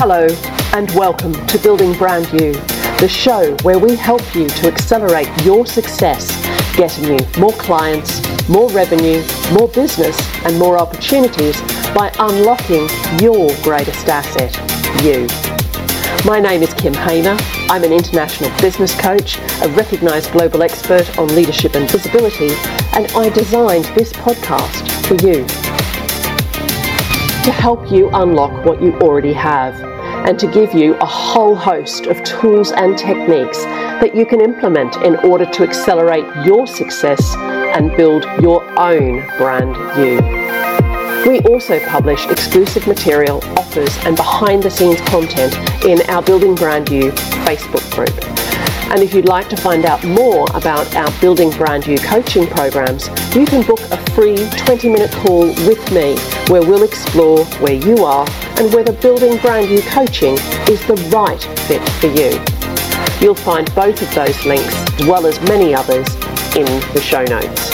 Hello, and welcome to Building Brand You, the show where we help you to accelerate your success, getting you more clients, more revenue, more business, and more opportunities by unlocking your greatest asset, you. My name is Kim Hayner. I'm an international business coach, a recognized global expert on leadership and visibility, and I designed this podcast for you to help you unlock what you already have and to give you a whole host of tools and techniques that you can implement in order to accelerate your success and build your own brand you. We also publish exclusive material, offers, and behind the scenes content in our Building Brand You Facebook group. And if you'd like to find out more about our Building Brand You coaching programs, you can book a free 20 minute call with me where we'll explore where you are and whether Building Brand You coaching is the right fit for you. You'll find both of those links, as well as many others, in the show notes.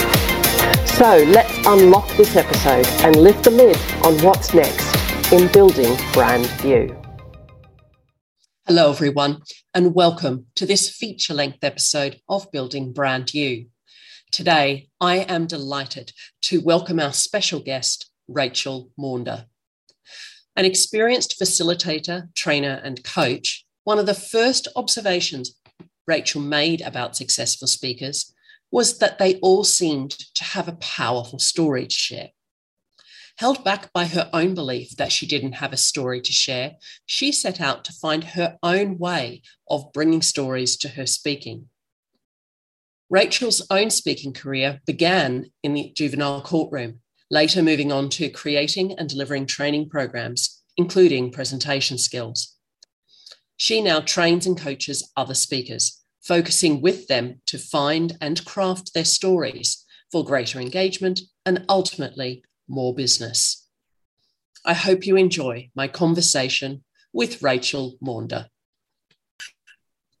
So let's unlock this episode and lift the lid on what's next in Building Brand You. Hello, everyone, and welcome to this feature length episode of Building Brand You. Today, I am delighted to welcome our special guest, Rachel Maunder. An experienced facilitator, trainer, and coach, one of the first observations Rachel made about successful speakers was that they all seemed to have a powerful story to share. Held back by her own belief that she didn't have a story to share, she set out to find her own way of bringing stories to her speaking. Rachel's own speaking career began in the juvenile courtroom, later moving on to creating and delivering training programs, including presentation skills. She now trains and coaches other speakers, focusing with them to find and craft their stories for greater engagement and ultimately more business. I hope you enjoy my conversation with Rachel Maunder.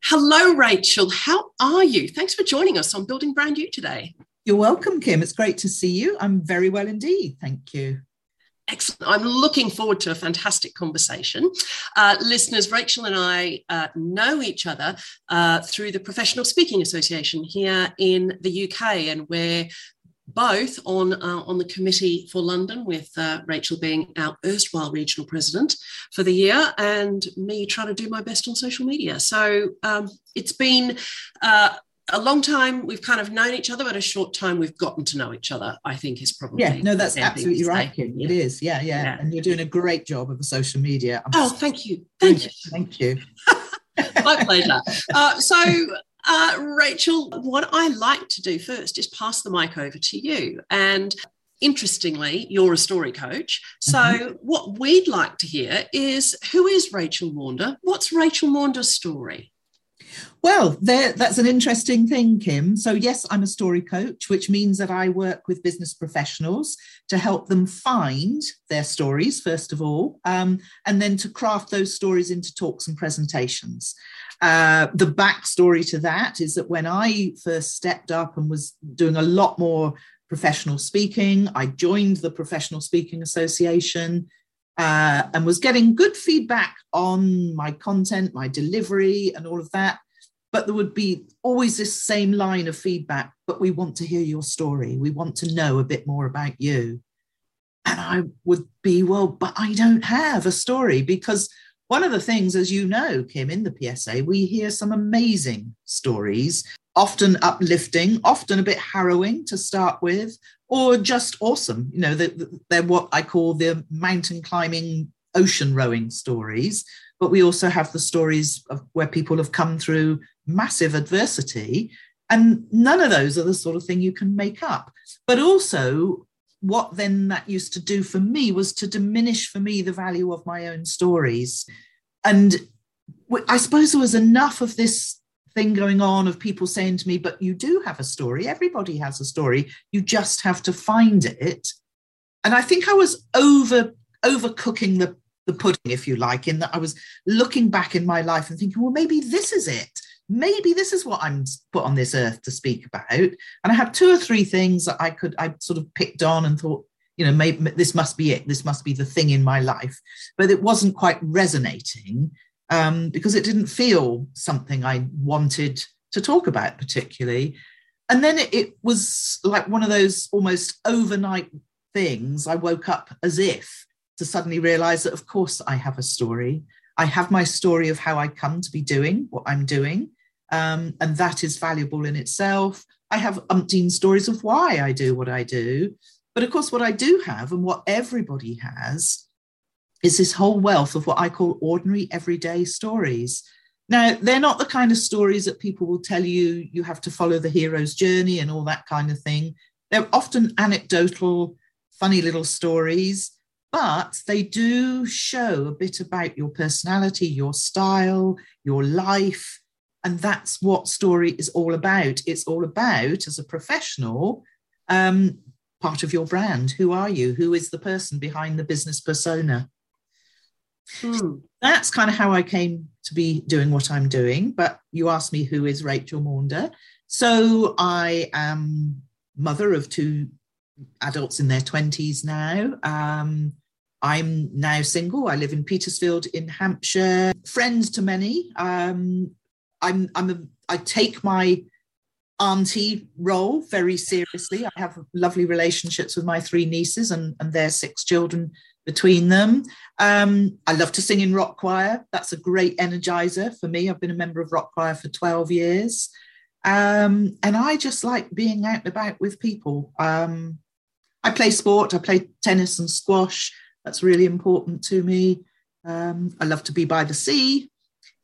Hello, Rachel. How are you? Thanks for joining us on Building Brand You today. You're welcome, Kim. It's great to see you. I'm very well indeed. Thank you. Excellent. I'm looking forward to a fantastic conversation. Uh, listeners, Rachel and I uh, know each other uh, through the Professional Speaking Association here in the UK, and we're both on uh, on the committee for London, with uh, Rachel being our erstwhile regional president for the year, and me trying to do my best on social media. So um, it's been uh, a long time. We've kind of known each other, but a short time we've gotten to know each other. I think is probably yeah. No, that's absolutely right, Kim. It is. Yeah, yeah, yeah, And you're doing a great job of the social media. I'm oh, thank you, thank you, thank you. My pleasure. Uh, so uh, Rachel, what I like to do first is pass the mic over to you. And interestingly, you're a story coach. So, mm-hmm. what we'd like to hear is who is Rachel Maunder? What's Rachel Maunder's story? Well, there, that's an interesting thing, Kim. So, yes, I'm a story coach, which means that I work with business professionals to help them find their stories, first of all, um, and then to craft those stories into talks and presentations. Uh, the backstory to that is that when I first stepped up and was doing a lot more professional speaking, I joined the Professional Speaking Association uh, and was getting good feedback on my content, my delivery, and all of that. But there would be always this same line of feedback. But we want to hear your story. We want to know a bit more about you. And I would be, well, but I don't have a story because one of the things, as you know, Kim, in the PSA, we hear some amazing stories, often uplifting, often a bit harrowing to start with, or just awesome. You know, they're what I call the mountain climbing, ocean rowing stories. But we also have the stories of where people have come through massive adversity. And none of those are the sort of thing you can make up. But also, what then that used to do for me was to diminish for me the value of my own stories. And I suppose there was enough of this thing going on of people saying to me, but you do have a story. Everybody has a story. You just have to find it. And I think I was over overcooking the, the pudding, if you like, in that I was looking back in my life and thinking, well, maybe this is it maybe this is what I'm put on this earth to speak about. And I had two or three things that I could, I sort of picked on and thought, you know, maybe this must be it. This must be the thing in my life. But it wasn't quite resonating um, because it didn't feel something I wanted to talk about particularly. And then it, it was like one of those almost overnight things. I woke up as if to suddenly realize that, of course, I have a story. I have my story of how I come to be doing what I'm doing. Um, and that is valuable in itself. I have umpteen stories of why I do what I do. But of course, what I do have and what everybody has is this whole wealth of what I call ordinary everyday stories. Now, they're not the kind of stories that people will tell you you have to follow the hero's journey and all that kind of thing. They're often anecdotal, funny little stories, but they do show a bit about your personality, your style, your life. And that's what story is all about. It's all about, as a professional, um, part of your brand. Who are you? Who is the person behind the business persona? Hmm. That's kind of how I came to be doing what I'm doing. But you asked me who is Rachel Maunder. So I am mother of two adults in their 20s now. Um, I'm now single. I live in Petersfield in Hampshire. Friends to many. Um, I'm, I'm a, I take my auntie role very seriously. I have lovely relationships with my three nieces and, and their six children between them. Um, I love to sing in rock choir. That's a great energizer for me. I've been a member of rock choir for 12 years. Um, and I just like being out and about with people. Um, I play sport, I play tennis and squash. That's really important to me. Um, I love to be by the sea.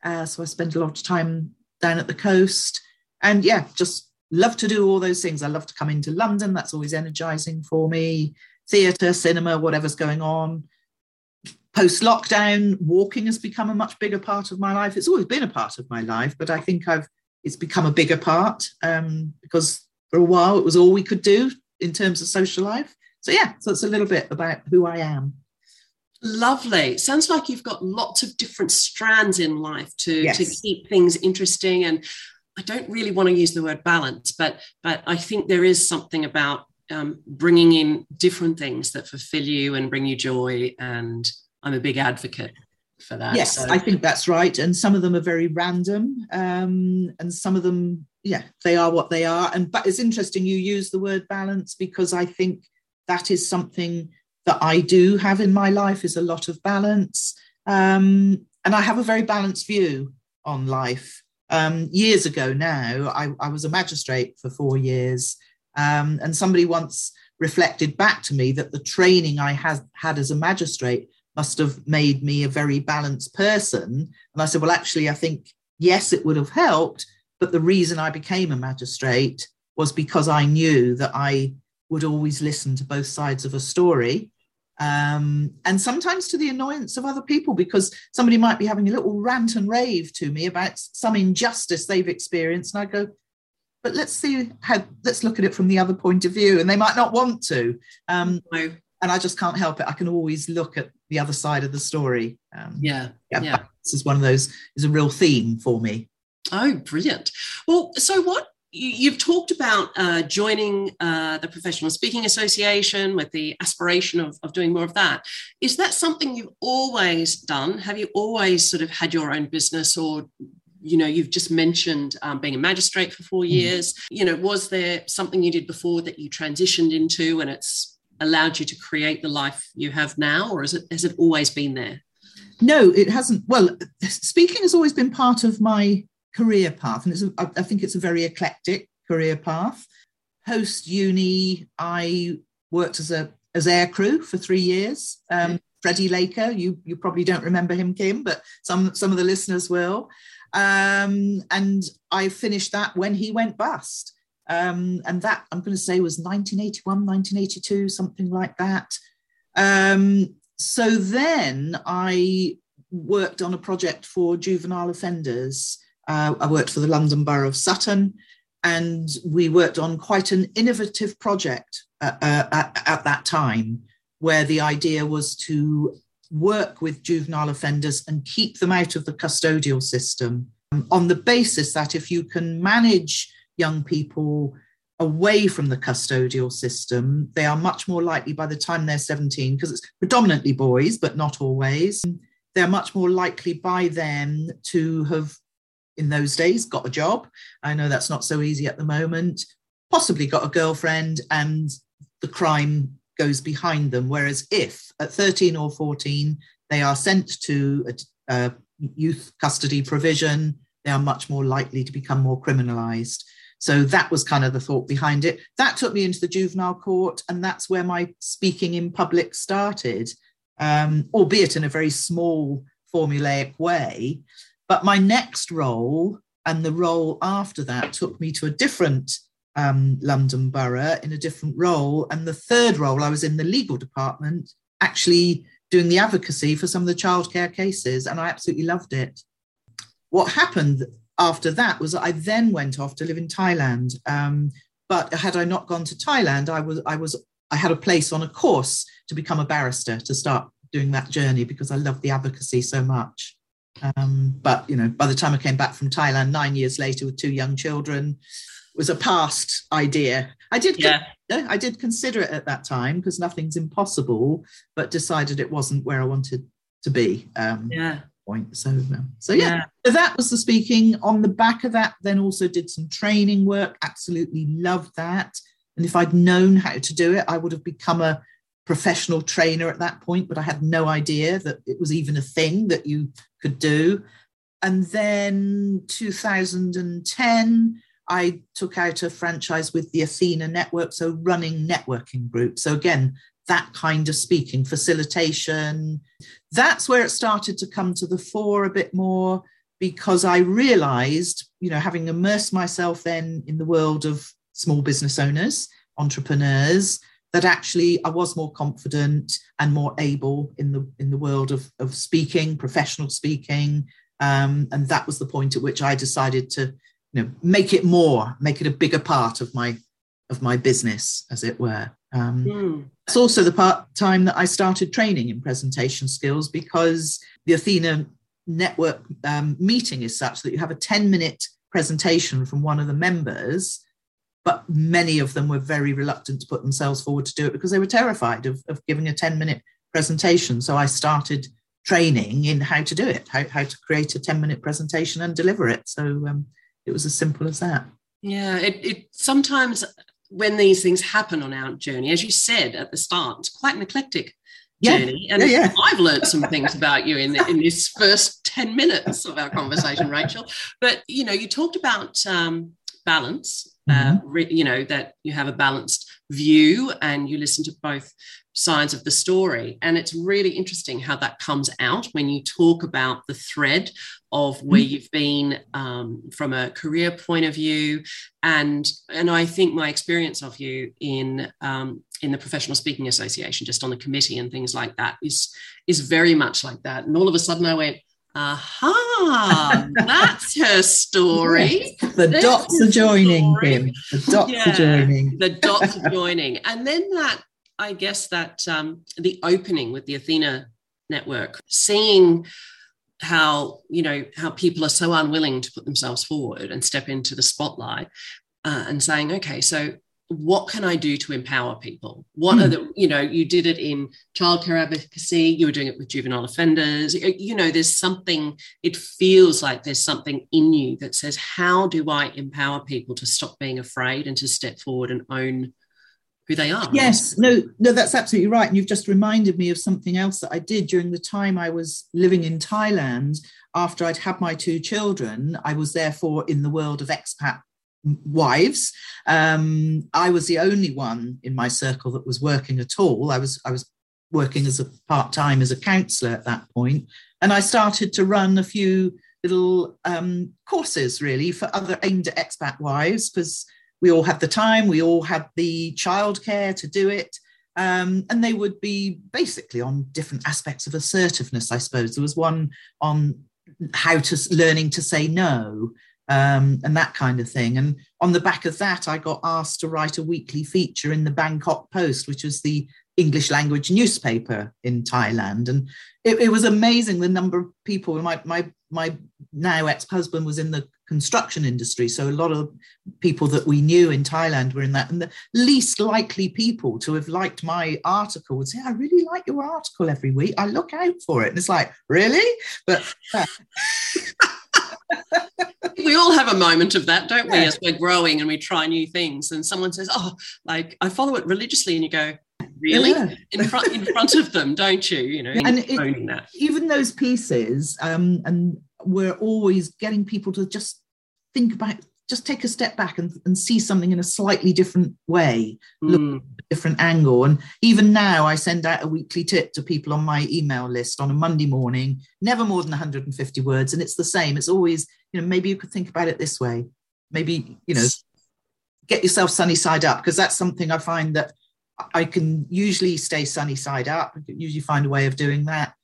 Uh, so I spend a lot of time down at the coast and yeah, just love to do all those things. I love to come into London. That's always energizing for me. Theatre, cinema, whatever's going on. Post lockdown, walking has become a much bigger part of my life. It's always been a part of my life, but I think I've it's become a bigger part um, because for a while it was all we could do in terms of social life. So yeah, so it's a little bit about who I am. Lovely. Sounds like you've got lots of different strands in life to, yes. to keep things interesting and I don't really want to use the word balance, but but I think there is something about um, bringing in different things that fulfill you and bring you joy. And I'm a big advocate for that. Yes, so. I think that's right. And some of them are very random, um, and some of them, yeah, they are what they are. And but it's interesting you use the word balance because I think that is something that I do have in my life is a lot of balance. Um, and I have a very balanced view on life. Um, years ago now, I, I, was a magistrate for four years, um, and somebody once reflected back to me that the training I had had as a magistrate must have made me a very balanced person. And I said, well, actually, I think yes, it would have helped, but the reason I became a magistrate was because I knew that I would always listen to both sides of a story um, and sometimes to the annoyance of other people because somebody might be having a little rant and rave to me about some injustice they've experienced and i go but let's see how let's look at it from the other point of view and they might not want to um, no. and i just can't help it i can always look at the other side of the story um, yeah yeah, yeah. this is one of those is a real theme for me oh brilliant well so what you've talked about uh, joining uh, the Professional Speaking Association with the aspiration of, of doing more of that. Is that something you've always done? Have you always sort of had your own business or you know you've just mentioned um, being a magistrate for four mm-hmm. years you know was there something you did before that you transitioned into and it's allowed you to create the life you have now or is it has it always been there no it hasn't well speaking has always been part of my career path, and it's a, I think it's a very eclectic career path. Post uni, I worked as a as aircrew for three years. Um, Freddie Laker, you you probably don't remember him, Kim, but some some of the listeners will. Um, and I finished that when he went bust. Um, and that I'm going to say was 1981, 1982, something like that. Um, so then I worked on a project for juvenile offenders uh, I worked for the London Borough of Sutton, and we worked on quite an innovative project uh, uh, at, at that time, where the idea was to work with juvenile offenders and keep them out of the custodial system um, on the basis that if you can manage young people away from the custodial system, they are much more likely by the time they're 17, because it's predominantly boys, but not always, they're much more likely by then to have, in those days, got a job. I know that's not so easy at the moment, possibly got a girlfriend, and the crime goes behind them. Whereas if at 13 or 14, they are sent to a, a youth custody provision, they are much more likely to become more criminalized. So that was kind of the thought behind it. That took me into the juvenile court, and that's where my speaking in public started, um, albeit in a very small, formulaic way. But my next role and the role after that took me to a different um, London borough in a different role. And the third role, I was in the legal department, actually doing the advocacy for some of the childcare cases, and I absolutely loved it. What happened after that was I then went off to live in Thailand. Um, but had I not gone to Thailand, I was I was I had a place on a course to become a barrister to start doing that journey because I loved the advocacy so much. Um, but you know, by the time I came back from Thailand nine years later with two young children, it was a past idea. I did, yeah. I did consider it at that time because nothing's impossible, but decided it wasn't where I wanted to be. Um, yeah. Point. So, um, so yeah. yeah. So that was the speaking. On the back of that, then also did some training work. Absolutely loved that. And if I'd known how to do it, I would have become a professional trainer at that point. But I had no idea that it was even a thing that you could do. And then 2010 I took out a franchise with the Athena Network, so running networking groups. So again, that kind of speaking, facilitation. That's where it started to come to the fore a bit more because I realized, you know, having immersed myself then in the world of small business owners, entrepreneurs, that actually I was more confident and more able in the in the world of, of speaking, professional speaking. Um, and that was the point at which I decided to you know make it more make it a bigger part of my of my business as it were um, mm. it's also the part time that i started training in presentation skills because the athena network um, meeting is such that you have a 10 minute presentation from one of the members but many of them were very reluctant to put themselves forward to do it because they were terrified of, of giving a 10 minute presentation so i started training in how to do it how, how to create a 10 minute presentation and deliver it so um, it was as simple as that. Yeah, it, it sometimes when these things happen on our journey, as you said at the start, it's quite an eclectic journey. Yeah, and yeah, yeah. I've learned some things about you in, in this first 10 minutes of our conversation, Rachel. But, you know, you talked about um, balance, mm-hmm. uh, re, you know, that you have a balanced view and you listen to both sides of the story. And it's really interesting how that comes out when you talk about the thread of where mm-hmm. you've been um, from a career point of view. And, and I think my experience of you in, um, in the Professional Speaking Association, just on the committee and things like that, is, is very much like that. And all of a sudden I went, aha, that's her story. Yes. The There's dots are joining him. The dots yeah, are joining. the dots are joining. And then that I guess that um, the opening with the Athena network, seeing how you know how people are so unwilling to put themselves forward and step into the spotlight, uh, and saying, okay, so what can I do to empower people? What mm. are the, you know, you did it in childcare advocacy, you were doing it with juvenile offenders. You know, there's something, it feels like there's something in you that says, how do I empower people to stop being afraid and to step forward and own who they are. Yes, no, no, that's absolutely right. And you've just reminded me of something else that I did during the time I was living in Thailand. After I'd had my two children, I was therefore in the world of expat wives. Um, I was the only one in my circle that was working at all. I was I was working as a part time as a counsellor at that point, and I started to run a few little um, courses really for other aimed at expat wives because we all had the time, we all had the childcare to do it. Um, and they would be basically on different aspects of assertiveness, I suppose. There was one on how to learning to say no um, and that kind of thing. And on the back of that, I got asked to write a weekly feature in the Bangkok Post, which was the English language newspaper in Thailand. And it, it was amazing the number of people. My, my, my now ex husband was in the construction industry. So a lot of people that we knew in Thailand were in that. And the least likely people to have liked my article would say, I really like your article every week. I look out for it. And it's like, really? But uh, we all have a moment of that, don't we, as we're growing and we try new things. And someone says, Oh, like I follow it religiously. And you go, Really? Yeah. In front in front of them, don't you? You know, and it, even those pieces, um, and we're always getting people to just think about just take a step back and, and see something in a slightly different way, look mm. at a different angle. And even now, I send out a weekly tip to people on my email list on a Monday morning, never more than 150 words. And it's the same. It's always, you know, maybe you could think about it this way. Maybe, you know, get yourself sunny side up, because that's something I find that I can usually stay sunny side up. Usually find a way of doing that.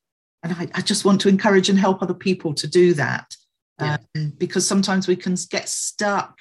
And I, I just want to encourage and help other people to do that yeah. um, because sometimes we can get stuck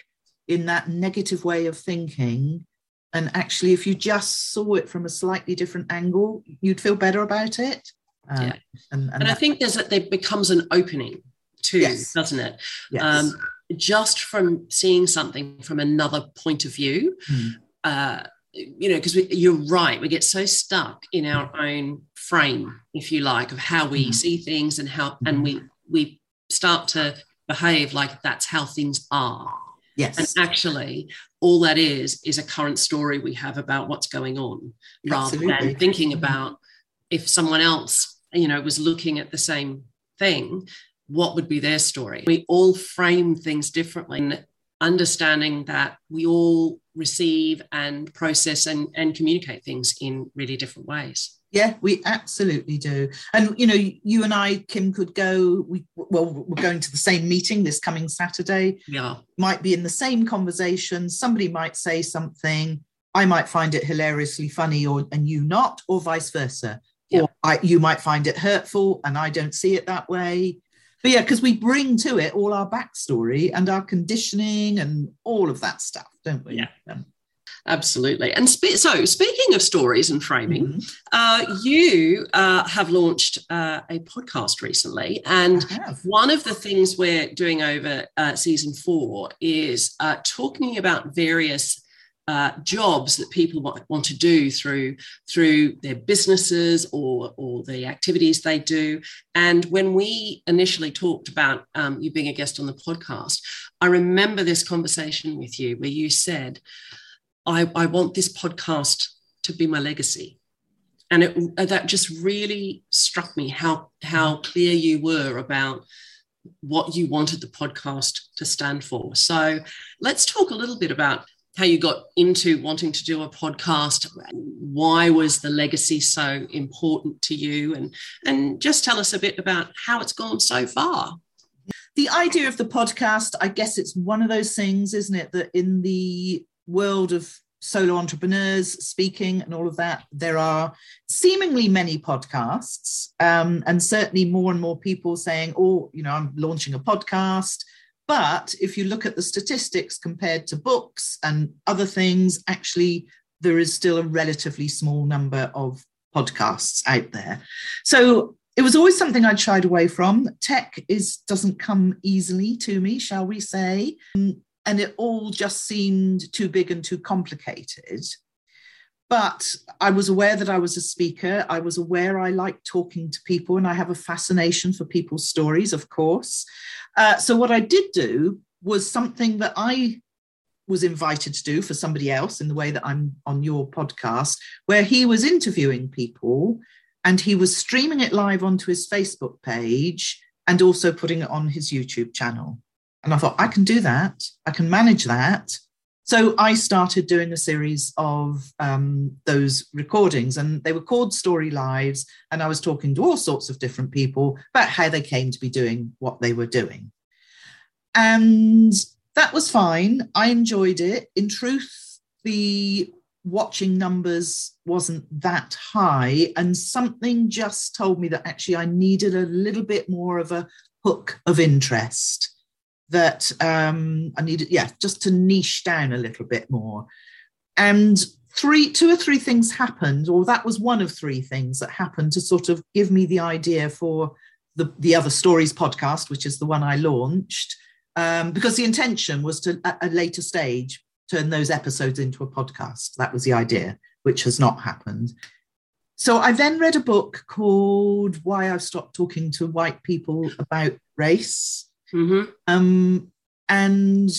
in that negative way of thinking. And actually, if you just saw it from a slightly different angle, you'd feel better about it. Uh, yeah. And, and, and I think there's a, there becomes an opening too, yes. doesn't it? Yes. Um, just from seeing something from another point of view. Mm. Uh, you know, because you're right, we get so stuck in our own frame, if you like, of how we mm. see things and how, and we we start to behave like that's how things are. Yes. And actually, all that is is a current story we have about what's going on, Absolutely. rather than thinking mm-hmm. about if someone else, you know, was looking at the same thing, what would be their story? We all frame things differently. And understanding that we all receive and process and, and communicate things in really different ways. Yeah, we absolutely do. And you know, you and I, Kim, could go. We well, we're going to the same meeting this coming Saturday. Yeah, might be in the same conversation. Somebody might say something. I might find it hilariously funny, or and you not, or vice versa. Yeah. Or I, you might find it hurtful, and I don't see it that way. But yeah, because we bring to it all our backstory and our conditioning and all of that stuff, don't we? Yeah. Um, Absolutely. And spe- so, speaking of stories and framing, mm-hmm. uh, you uh, have launched uh, a podcast recently. And one of the things we're doing over uh, season four is uh, talking about various uh, jobs that people might want to do through through their businesses or or the activities they do. And when we initially talked about um, you being a guest on the podcast, I remember this conversation with you where you said, I, I want this podcast to be my legacy. And it, that just really struck me how, how clear you were about what you wanted the podcast to stand for. So let's talk a little bit about how you got into wanting to do a podcast. Why was the legacy so important to you? And, and just tell us a bit about how it's gone so far. The idea of the podcast, I guess it's one of those things, isn't it, that in the world of solo entrepreneurs speaking and all of that, there are seemingly many podcasts, um, and certainly more and more people saying, "Oh, you know, I'm launching a podcast." But if you look at the statistics compared to books and other things, actually, there is still a relatively small number of podcasts out there. So it was always something I shied away from. Tech is doesn't come easily to me, shall we say? And it all just seemed too big and too complicated. But I was aware that I was a speaker. I was aware I liked talking to people, and I have a fascination for people's stories, of course. Uh, so, what I did do was something that I was invited to do for somebody else in the way that I'm on your podcast, where he was interviewing people and he was streaming it live onto his Facebook page and also putting it on his YouTube channel. And I thought, I can do that. I can manage that. So I started doing a series of um, those recordings, and they were called Story Lives. And I was talking to all sorts of different people about how they came to be doing what they were doing. And that was fine. I enjoyed it. In truth, the watching numbers wasn't that high. And something just told me that actually I needed a little bit more of a hook of interest that um, I needed, yeah, just to niche down a little bit more. And three, two or three things happened, or that was one of three things that happened to sort of give me the idea for the, the Other Stories podcast, which is the one I launched. um, because the intention was to, at a later stage, turn those episodes into a podcast. That was the idea, which has not happened. So I then read a book called Why I've Stopped Talking to White People About Race. Mm-hmm. Um, and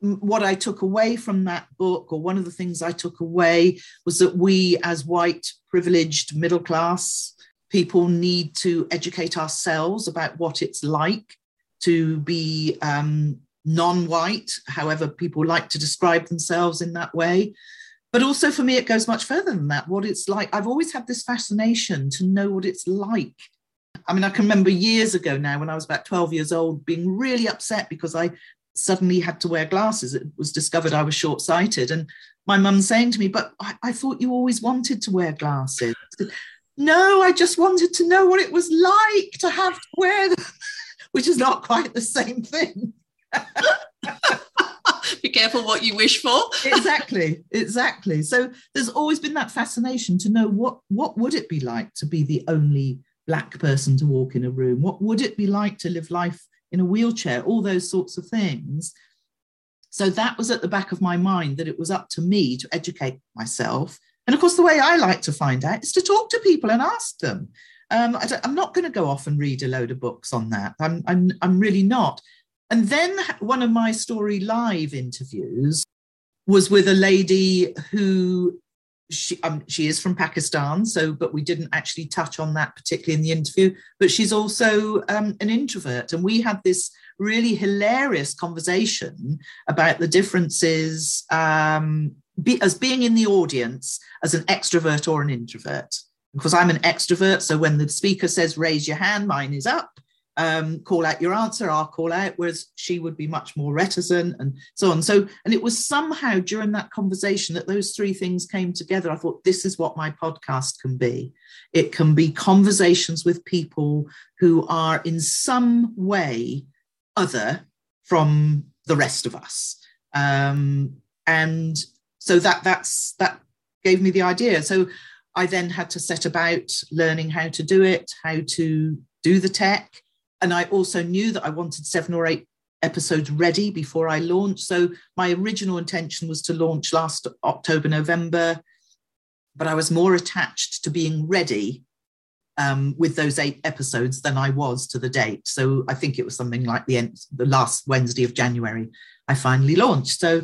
what I took away from that book, or one of the things I took away, was that we, as white, privileged, middle class people, need to educate ourselves about what it's like to be um, non white, however, people like to describe themselves in that way. But also for me, it goes much further than that. What it's like, I've always had this fascination to know what it's like. I mean, I can remember years ago now when I was about 12 years old being really upset because I suddenly had to wear glasses. It was discovered I was short sighted. And my mum saying to me, But I, I, thought you always wanted to wear glasses. Said, no, I just wanted to know what it was like to have to wear them, which is not quite the same thing. Be careful what you wish for. exactly, exactly. So there's always been that fascination to know what what would it be like to be the only black person to walk in a room? What would it be like to live life in a wheelchair? All those sorts of things. So that was at the back of my mind that it was up to me to educate myself. And of course, the way I like to find out is to talk to people and ask them. Um, I am not going to go off and read a load of books on that. I'm, I'm, I'm really not. And then one of my story live interviews was with a lady who she um, she is from Pakistan, so but we didn't actually touch on that particularly in the interview. But she's also um, an introvert, and we had this really hilarious conversation about the differences um, be, as being in the audience as an extrovert or an introvert. Because I'm an extrovert, so when the speaker says raise your hand, mine is up um, call out your answer, I'll call out, whereas she would be much more reticent and so on. So, and it was somehow during that conversation that those three things came together. I thought, this is what my podcast can be. It can be conversations with people who are in some way other from the rest of us. Um, and so that that's that gave me the idea. So I then had to set about learning how to do it, how to do the tech, and I also knew that I wanted seven or eight episodes ready before I launched. So my original intention was to launch last October, November, but I was more attached to being ready um, with those eight episodes than I was to the date. So I think it was something like the end, the last Wednesday of January, I finally launched. So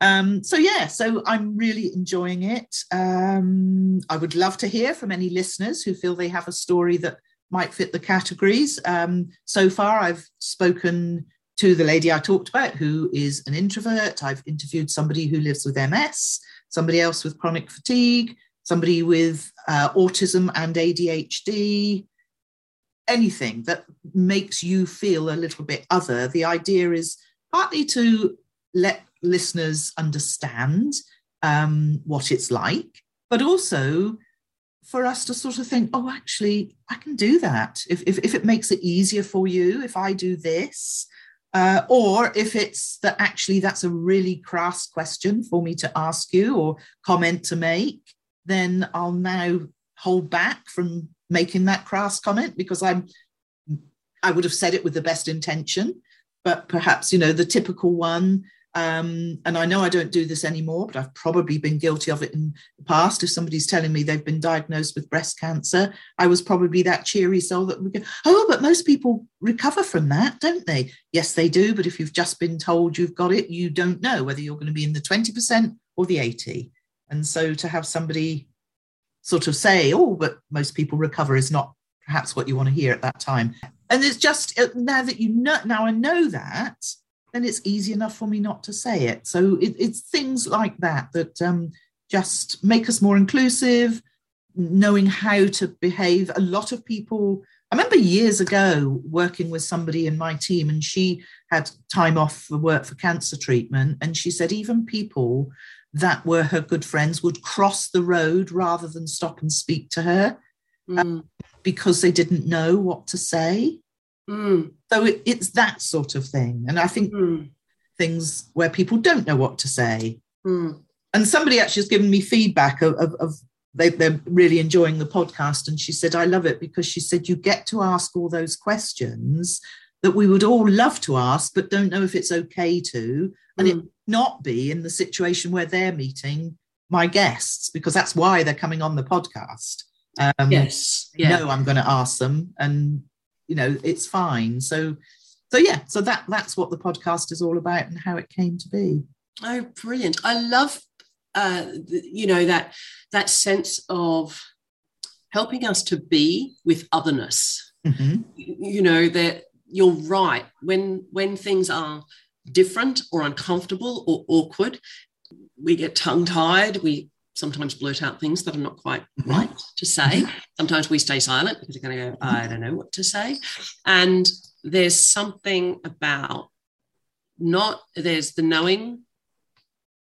um, so yeah, so I'm really enjoying it. Um, I would love to hear from any listeners who feel they have a story that might fit the categories. Um, so far, I've spoken to the lady I talked about, who is an introvert. I've interviewed somebody who lives with MS, somebody else with chronic fatigue, somebody with uh, autism and ADHD, anything that makes you feel a little bit other. The idea is partly to let listeners understand um, what it's like, but also for us to sort of think, oh, actually, I can do that. If, if, if it makes it easier for you, if I do this, uh, or if it's that actually that's a really crass question for me to ask you or comment to make, then I'll now hold back from making that crass comment because I'm I would have said it with the best intention, but perhaps you know the typical one um, and I know I don't do this anymore, but I've probably been guilty of it in the past. If somebody's telling me they've been diagnosed with breast cancer, I was probably that cheery soul that would go, Oh, but most people recover from that, don't they? Yes, they do. But if you've just been told you've got it, you don't know whether you're going to be in the 20% or the 80. And so to have somebody sort of say, Oh, but most people recover is not perhaps what you want to hear at that time. And it's just uh, now that you know, now I know that then it's easy enough for me not to say it. So it, it's things like that that um, just make us more inclusive, knowing how to behave. A lot of people, I remember years ago working with somebody in my team, and she had time off for work for cancer treatment. And she said, even people that were her good friends would cross the road rather than stop and speak to her mm. um, because they didn't know what to say. Mm. So it, it's that sort of thing. And I think mm. things where people don't know what to say. Mm. And somebody actually has given me feedback of, of, of they, they're really enjoying the podcast. And she said, I love it because she said, you get to ask all those questions that we would all love to ask, but don't know if it's okay to, and Mm. it not be in the situation where they're meeting my guests, because that's why they're coming on the podcast. Um, yes. Yeah. No, I'm going to ask them, and you know, it's fine. So, so yeah, so that that's what the podcast is all about and how it came to be. Oh, brilliant! I love, uh, you know that that sense of helping us to be with otherness. Mhm. You, you know that you're right when when things are different or uncomfortable or awkward, we get tongue tied. We sometimes blurt out things that are not quite Mhm. right to say. Sometimes we stay silent because we're going to go, I don't know what to say. And there's something about not there's the knowing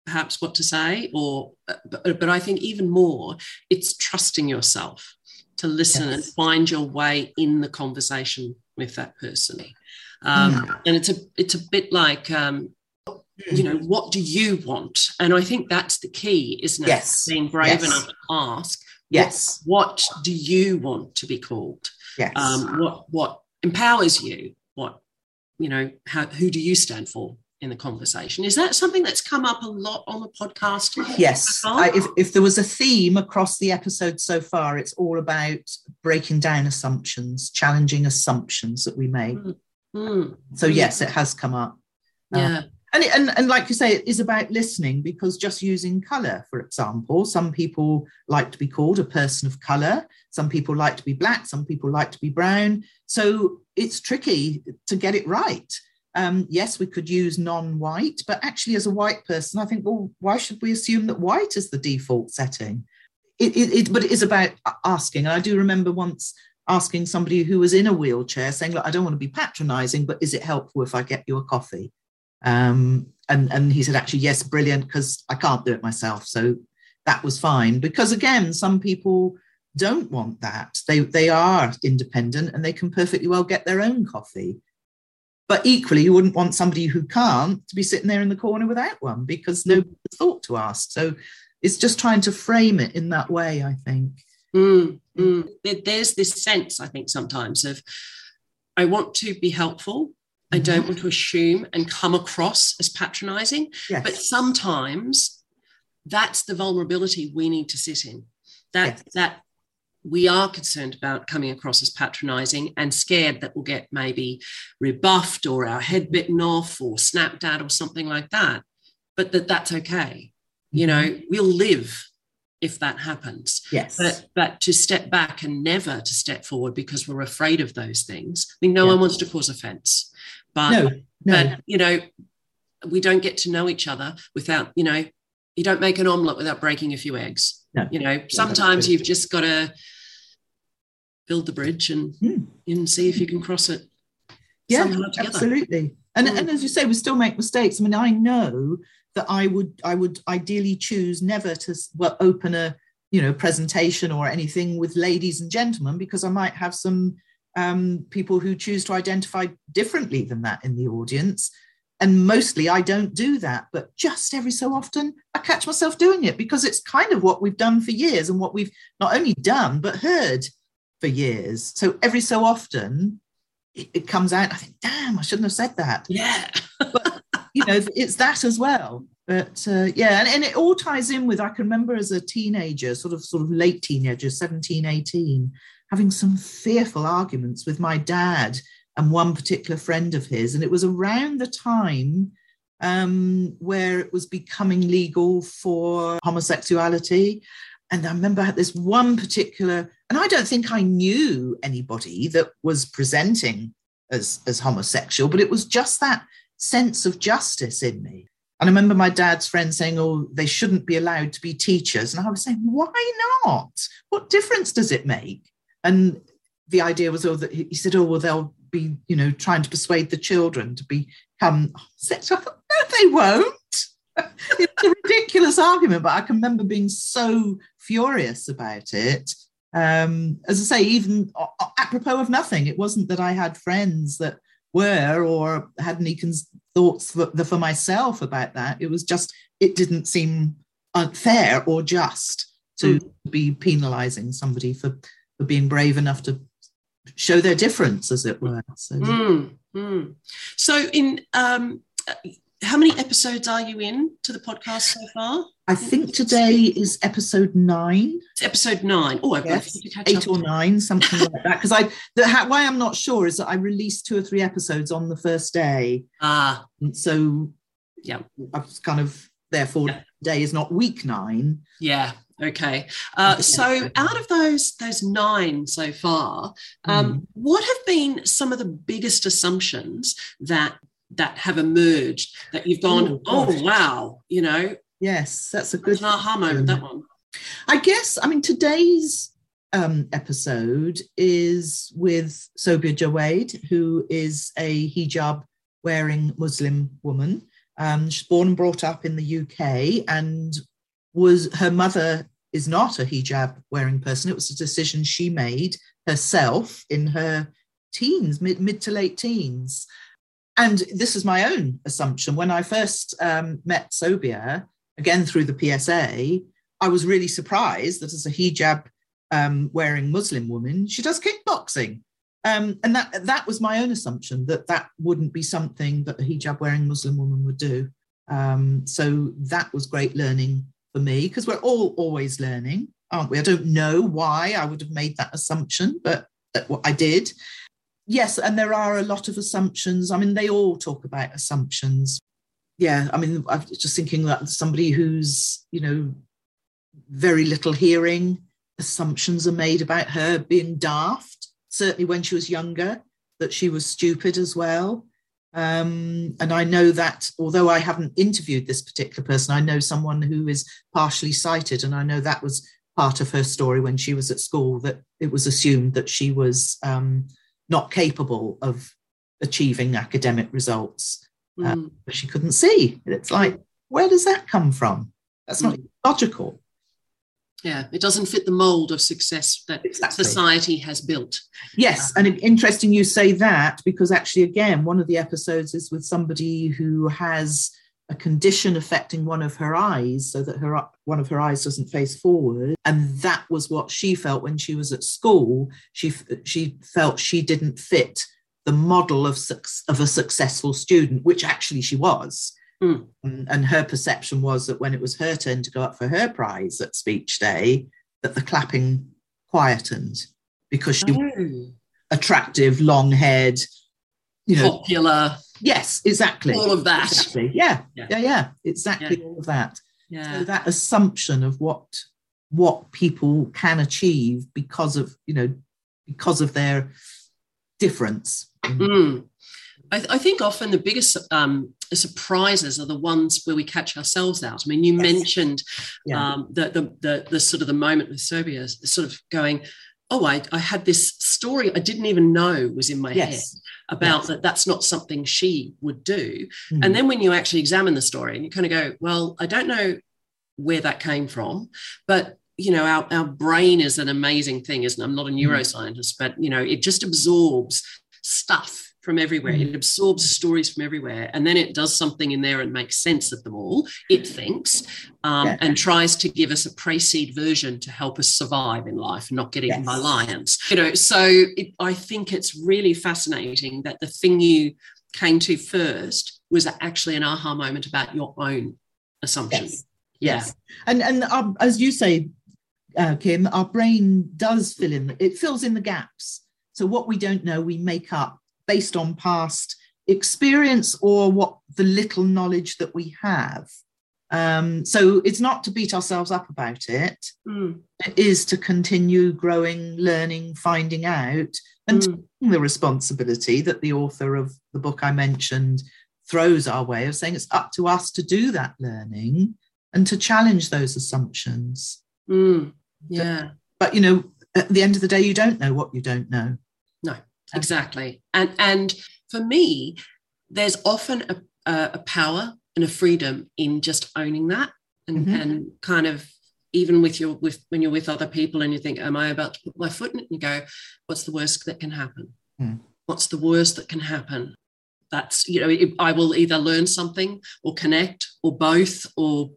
perhaps what to say or but, but i think even more it's trusting yourself to listen and find your way in the conversation with that person um, Mm. and it's a it's a bit like um, you know what do you want? And i think that's the key isn't it? Yes. being brave Yes. enough to ask Yes, what do you want to be called? Yes, um, what what empowers you? What you know how who do you stand for in the conversation? Is that something that's come up a lot on the podcast? Yes. I, if if there was a theme across the episode so far, it's all about breaking down assumptions, challenging assumptions that we make. Mm, So yes, it has come up. yeah and, it, and and like you say it is about listening because just using color for example some people like to be called a person of color some people like to be black. Some people like to be brown. So it's tricky to get it right. Um, yes we could use non-white but actually as a white person i think well why should we assume that white is the default setting? It, it, it but it is about asking. And i do remember once asking somebody who was in a wheelchair saying look i don't want to be patronizing but is it helpful if i get you a coffee um, and and he said actually yes brilliant because i can't do it myself. So that was fine because again some people don't want that. They they are independent and they can perfectly well get their own coffee. But equally you wouldn't want somebody who can't to be sitting there in the corner without one because nobody thought to ask. So it's just trying to frame it in that way i think. Mm, mm. There's this sense, I think, sometimes of I want to be helpful. I don't want to assume and come across as patronizing. yes But sometimes that's the vulnerability we need to sit in. That Yes. that we are concerned about coming across as patronizing and scared that we'll get maybe rebuffed or our head bitten off or snapped at or something like that. But that that's okay. You know, mm-hmm. we'll live if that happens. yes But but to step back and never to step forward because we're afraid of those things. I mean, no Yeah. one wants to cause offense, but no no but you know, we don't get to know each other without you know, you don't make an omelette without breaking a few eggs. No. You know, sometimes you've just got to build the bridge and Hmm. and see if you can cross it. yeah absolutely and, Mm. and as you say we still make mistakes i mean i know that i would i would ideally choose never to well, open a you know presentation or anything with ladies and gentlemen because i might have some um, people who choose to identify differently than that in the audience. And mostly i don't do that but just every so often i catch myself doing it because it's kind of what we've done for years and what we've not only done but heard for years. So every so often it, it comes out i think damn i shouldn't have said that. Yeah. you know it's that as well. But uh, yeah and, and it all ties in with i can remember as a teenager sort of sort of late teenager 17 18 having some fearful arguments with my dad and one particular friend of his and it was around the time um, where it was becoming legal for homosexuality and i remember this one particular and i don't think i knew anybody that was presenting as as homosexual but it was just that sense of justice in me. And I remember my dad's friend saying, Oh, they shouldn't be allowed to be teachers. And I was saying, Why not? What difference does it make? And the idea was, oh, that he said, Oh, well, they'll be, you know, trying to persuade the children to become thought, No, they won't. it's a ridiculous argument, but I can remember being so furious about it. Um, as I say, even a- a- apropos of nothing, it wasn't that I had friends that were or had any cons- thoughts for, for myself about that. It was just, it didn't seem unfair or just to hmm. be penalizing somebody for, for being brave enough to show their difference, as it were. So, Mm, mm. So, in um, how many episodes are you in to the podcast so far? I think today is episode nine. It's episode nine. Oh, I've got Yes, eight or nine, something like that. Because I, the, how, why I'm not sure is that I released two or three episodes on the first day, Ah, and so Yeah. I was kind of therefore Yeah. day is not week nine. yeah. Okay. Uh, so, out of those those nine so far, um, Mm. what have been some of the biggest assumptions that that have emerged that you've gone, Oh, oh, wow, you know, Yes, that's a good. an aha moment. That one. I guess. I mean, today's um, episode is with Sobia Jawed, who is a hijab wearing Muslim woman. Um, she's born and brought up in the UK, and was her mother is not a hijab wearing person. It was a decision she made herself in her teens, mid, mid to late teens. And this is my own assumption. When I first um, met Sobia, again through the PSA, I was really surprised that as a hijab um, wearing Muslim woman, she does kickboxing. Um, and that that was my own assumption that that wouldn't be something that a hijab wearing Muslim woman would do. Um, so that was great learning for me because we're all always learning, aren't we? I don't know why I would have made that assumption, but what I did. Yes, and there are a lot of assumptions. I mean, they all talk about assumptions. Yeah, I mean, I'm just thinking that somebody who's, you know, very little hearing, assumptions are made about her being daft, certainly when she was younger, that she was stupid as well. Um, and I know that although I haven't interviewed this particular person, I know someone who is partially sighted, and I know that was part of her story when she was at school that it was assumed that she was um, not capable of achieving academic results, Uh, Mm. but she couldn't see. It's like, where does that come from? That's not logical. Yeah, it doesn't fit the mold of success that Exactly. society has built. Yes, uh, and interesting you say that because actually, again, one of the episodes is with somebody who has a condition affecting one of her eyes, so that her one of her eyes doesn't face forward, and that was what she felt when she was at school. She she felt she didn't fit the model of of a successful student, which actually she was. Mm. And, her perception was that when it was her turn to go up for her prize at speech day, that the clapping quietened because she Oh. attractive, long haired, you know. Popular, Yes, exactly. all of that. Exactly. Yeah, Yeah. yeah, yeah, exactly Yeah. all of that. Yeah. So that assumption of what what people can achieve because of you know because of their difference. Mm. I, I think often the biggest um, surprises are the ones where we catch ourselves out. I mean, you Yes. mentioned Yeah. um, the, the, the, the sort of the moment with Sobia, sort of going, oh, I, I had this story I didn't even know was in my head about Yes. that that's not something she would do. Mm. And then when you actually examine the story and you kind of go, well, I don't know where that came from, but you know, our, our brain is an amazing thing, isn't it? I'm not a neuroscientist, but you know, it just absorbs stuff from everywhere. It absorbs stories from everywhere, and then it does something in there and makes sense of them all. It thinks um, Yeah. and tries to give us a pre-seed version to help us survive in life and not get eaten by lions. You know, so it, I think it's really fascinating that the thing you came to first was actually an aha moment about your own assumption. Yes. Yeah. Yes. And and um, as you say, uh, Kim, our brain does fill in. It fills in the gaps. So what we don't know, we make up based on past experience or what the little knowledge that we have. Um, so it's not to beat ourselves up about it. Mm, It is to continue growing, learning, finding out, and mm, taking the responsibility that the author of the book I mentioned throws our way of saying it's up to us to do that learning and to challenge those assumptions. mm. Yeah. But you know, at the end of the day, you don't know what you don't know. Exactly. And and for me there's often a, a, a power and a freedom in just owning that and Mhm. and kind of even with your with when you're with other people and you think am i about to put my foot in it? And you go what's the worst that can happen? Hmm. what's the worst that can happen? That's you know it, i will either learn something or connect or both or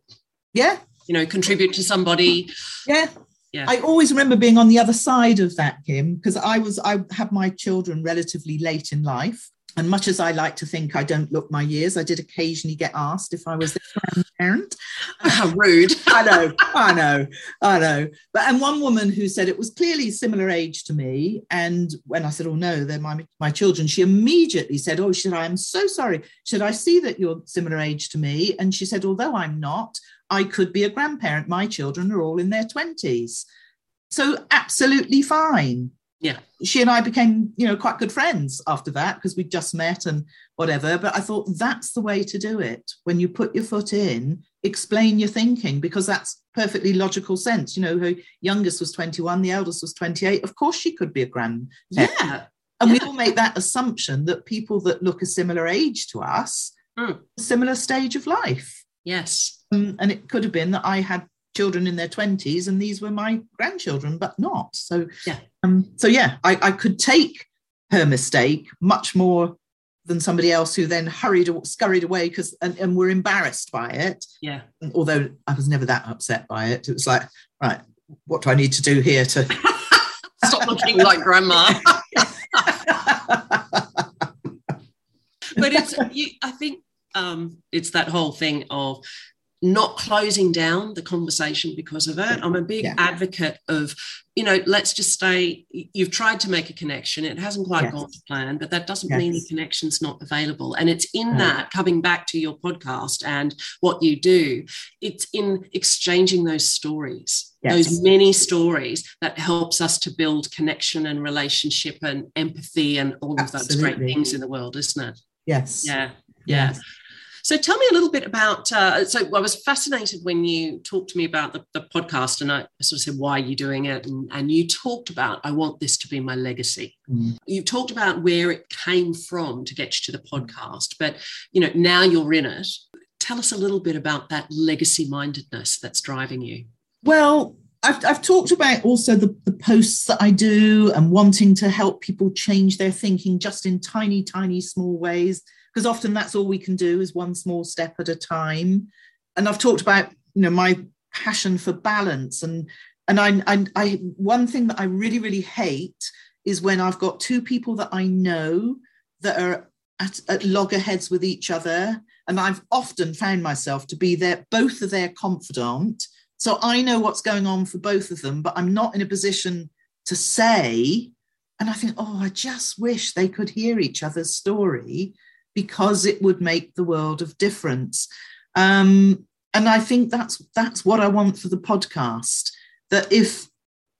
Yeah, you know contribute to somebody. Yeah, yeah. I always remember being on the other side of that, Kim, because I was I had my children relatively late in life. And much as I like to think I don't look my years, I did occasionally get asked if I was the grandparent. How rude. I know, I know, I know. But and one woman who said it was clearly similar age to me. And when I said, Oh no, they're my my children, she immediately said, Oh, she said, I am so sorry. Should I see that you're similar age to me? And she said, Although I'm not, I could be a grandparent. My children are all in their 20s. So absolutely fine. Yeah. She and i became you know quite good friends after that because we just met and whatever. But i thought that's the way to do it. When you put your foot in explain your thinking because that's perfectly logical sense. You know her youngest was 21 the eldest was 28 of course she could be a grand yeah. and yeah. we all make that assumption that people that look a similar age to us mm. similar stage of life. Yes um, and it could have been that i had children in their 20s and these were my grandchildren but not. So yeah. um, so yeah I, I could take her mistake much more than somebody else who then hurried or scurried away because and, and were embarrassed by it. Yeah. Although i was never that upset by it. It was like right what do i need to do here to stop looking like grandma. But it's you, i think um, it's that whole thing of not closing down the conversation because of it. I'm a big yeah. advocate of, you know, let's just say you've tried to make a connection. It hasn't quite yes. gone to plan, but that doesn't yes. mean the connection's not available. And it's in that, coming back to your podcast and what you do, it's in exchanging those stories. Yes. Those many stories that helps us to build connection and relationship and empathy and all of those great things in the world, isn't it? Yes. Yeah. Yeah. So tell me a little bit about. Uh, so I was fascinated when you talked to me about the, the podcast, and I sort of said, "Why are you doing it?" And, and you talked about, "I want this to be my legacy." Mm. You talked about where it came from to get you to the podcast, but you know now you're in it. Tell us a little bit about that legacy mindedness that's driving you. Well, I've, I've talked about also the, the posts that I do and wanting to help people change their thinking just in tiny, tiny, small ways because often that's all we can do is one small step at a time. And I've talked about you know my passion for balance and and I, I, I one thing that I really really hate is when I've got two people that I know that are at, at loggerheads with each other, and I've often found myself to be their both of their confidant. So I know what's going on for both of them, but I'm not in a position to say. And I think, oh, I just wish they could hear each other's story because it would make the world of difference. Um, and I think that's that's what I want for the podcast. That if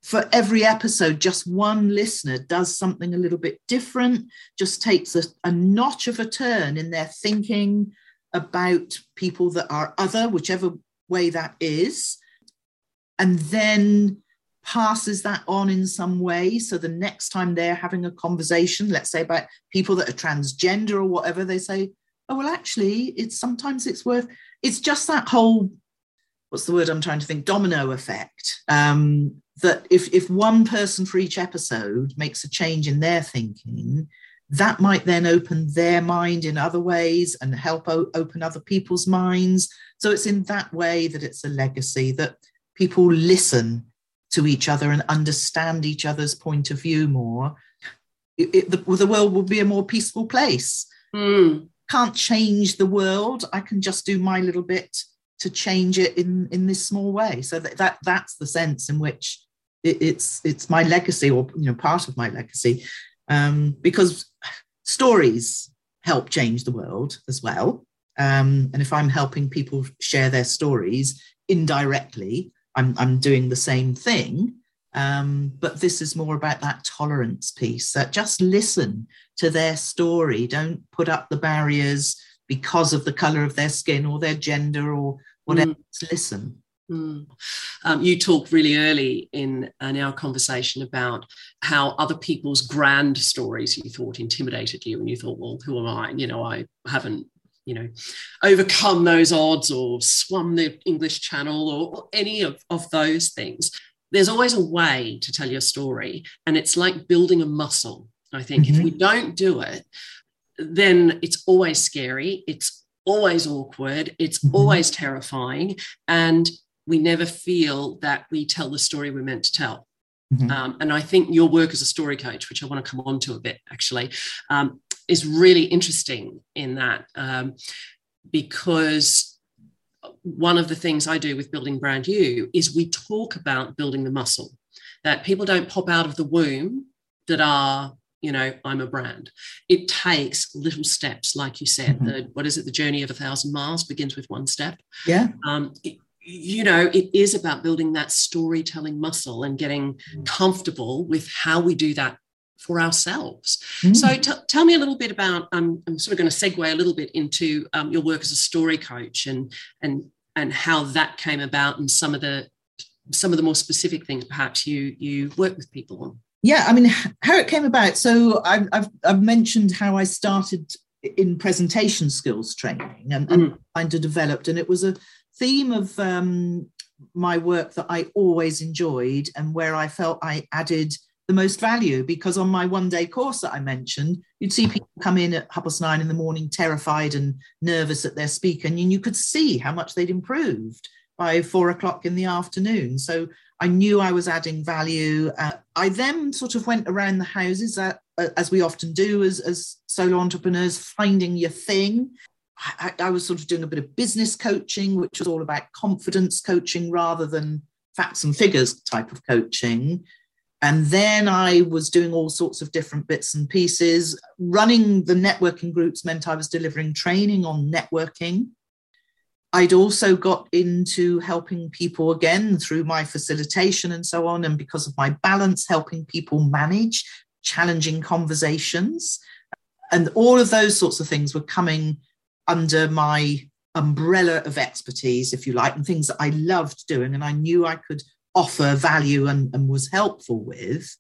for every episode, just one listener does something a little bit different, just takes a, a notch of a turn in their thinking about people that are other, whichever way that is, and then passes that on in some way. So the next time they're having a conversation, let's say about people that are transgender or whatever, they say, oh, well, actually, it's sometimes it's worth, it's just that whole, what's the word I'm trying to think, domino effect. Um, that if, if one person for each episode makes a change in their thinking, that might then open their mind in other ways and help o- open other people's minds. So it's in that way that it's a legacy that people listen to each other and understand each other's point of view more, it, it, the, the, world will be a more peaceful place. Mm. Can't change the world. I can just do my little bit to change it in in this small way. So that, that that's the sense in which it, it's it's my legacy, or you know, part of my legacy, um, because stories help change the world as well. Um, and if I'm helping people share their stories indirectly, I'm, I'm doing the same thing. Um, but this is more about that tolerance piece that just listen to their story. Don't put up the barriers because of the color of their skin or their gender or whatever. Mm. Listen. Mm. Um, you talked really early in, in our conversation about how other people's grand stories you thought intimidated you, and you thought, "Well, who am I? You know, I haven't you know, overcome those odds or swum the English Channel or any of, of those things. There's always a way to tell your story. And it's like building a muscle. I think mm-hmm. if we don't do it, then it's always scary. It's always awkward. It's mm-hmm. always terrifying. And we never feel that we tell the story we're meant to tell. Mm-hmm. Um, and I think your work as a story coach, which I want to come on to a bit actually, um, is really interesting in that um, because one of the things I do with building brand you is we talk about building the muscle that people don't pop out of the womb that are you know i'm a brand. It takes little steps like you said mm-hmm. the what is it the journey of a thousand miles begins with one step. Yeah. Um, it, you know it is about building that storytelling muscle and getting comfortable with how we do that for ourselves mm. so t- tell me a little bit about um, i'm sort of going to segue a little bit into um, your work as a story coach and and and how that came about and some of the some of the more specific things perhaps you you work with people on yeah i mean how it came about so i've, I've, I've mentioned how i started in presentation skills training and, and mm. kind of developed and it was a theme of um, my work that i always enjoyed and where i felt i added the most value because on my one day course that i mentioned you'd see people come in at half past nine in the morning terrified and nervous at their speaker and you could see how much they'd improved by four o'clock in the afternoon. So I knew I was adding value. Uh, I then sort of went around the houses, uh, uh, as we often do as, as solo entrepreneurs, finding your thing. I, I, was sort of doing a bit of business coaching, which was all about confidence coaching rather than facts and figures type of coaching. And then I was doing all sorts of different bits and pieces. Running the networking groups meant I was delivering training on networking I'd also got into helping people again through my facilitation and so on, and because of my balance, helping people manage challenging conversations. And all of those sorts of things were coming under my umbrella of expertise, if you like, and things that I loved doing and I knew I could offer value and, and was helpful with.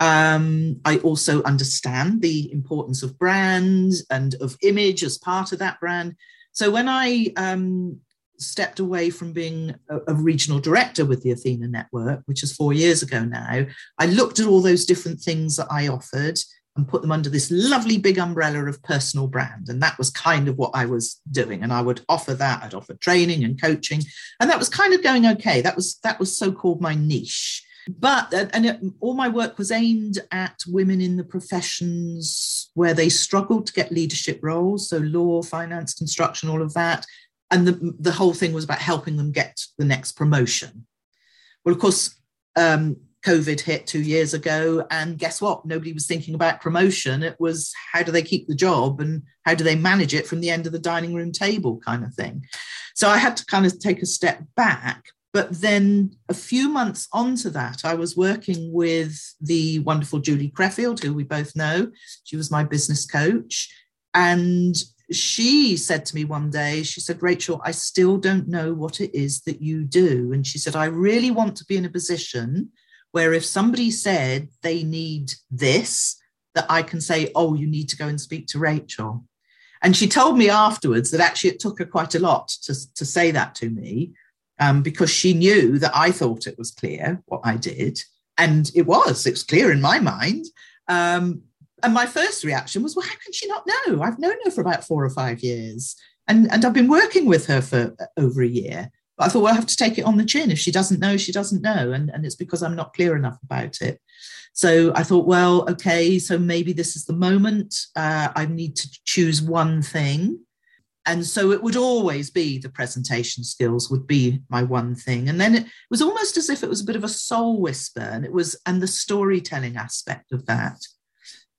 Um, I also understand the importance of brand and of image as part of that brand. So when I um, stepped away from being a, a, regional director with the Athena Network, which is four years ago now, I looked at all those different things that I offered and put them under this lovely big umbrella of personal brand. And that was kind of what I was doing. And I would offer that. I'd offer training and coaching, and that was kind of going okay. That was that was so called my niche but and it, all my work was aimed at women in the professions where they struggled to get leadership roles so law finance construction all of that and the, the whole thing was about helping them get the next promotion well of course um, covid hit two years ago and guess what nobody was thinking about promotion it was how do they keep the job and how do they manage it from the end of the dining room table kind of thing so i had to kind of take a step back but then a few months onto that, I was working with the wonderful Julie Creffield, who we both know. She was my business coach. And she said to me one day, she said, Rachel, I still don't know what it is that you do. And she said, I really want to be in a position where if somebody said they need this, that I can say, oh, you need to go and speak to Rachel. And she told me afterwards that actually it took her quite a lot to, to say that to me um, because she knew that I thought it was clear what I did. And it was, it was clear in my mind. Um, and my first reaction was, well, how can she not know? I've known her for about four or five years. And, and I've been working with her for over a year. But I thought, well, I have to take it on the chin. If she doesn't know, she doesn't know. And, and it's because I'm not clear enough about it. So I thought, well, okay, so maybe this is the moment. Uh, I need to choose one thing and so it would always be the presentation skills would be my one thing and then it was almost as if it was a bit of a soul whisper and it was and the storytelling aspect of that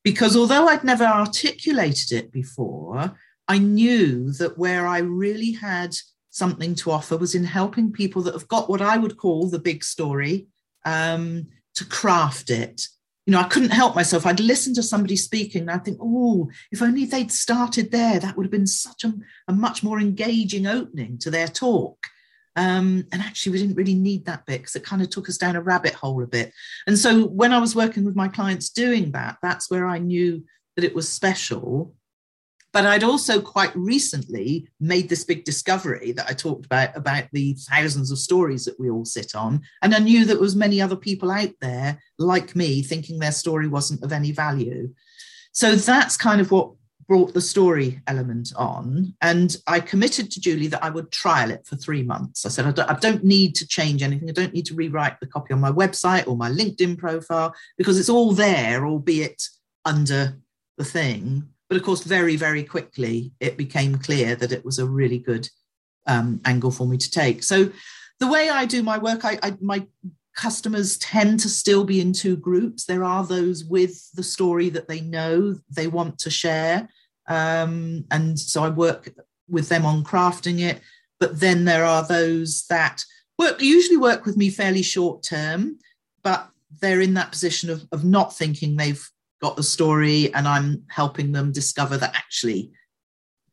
because although i'd never articulated it before i knew that where i really had something to offer was in helping people that have got what i would call the big story um, to craft it you know, I couldn't help myself. I'd listen to somebody speaking and I'd think, oh, if only they'd started there, that would have been such a, a much more engaging opening to their talk. Um, and actually, we didn't really need that bit because it kind of took us down a rabbit hole a bit. And so when I was working with my clients doing that, that's where I knew that it was special but I'd also quite recently made this big discovery that I talked about about the thousands of stories that we all sit on. And I knew that there was many other people out there like me thinking their story wasn't of any value. So that's kind of what brought the story element on and i committed to julie that i would trial it for three months i said I don't, I don't, need to change anything i don't need to rewrite the copy on my website or my linkedin profile because it's all there albeit under the thing but of course very very quickly it became clear that it was a really good um, angle for me to take so the way i do my work I, I my customers tend to still be in two groups. There are those with the story that they know they want to share. Um, and so I work with them on crafting it. But then there are those that work usually work with me fairly short term, but they're in that position of, of not thinking they've got the story and I'm helping them discover that actually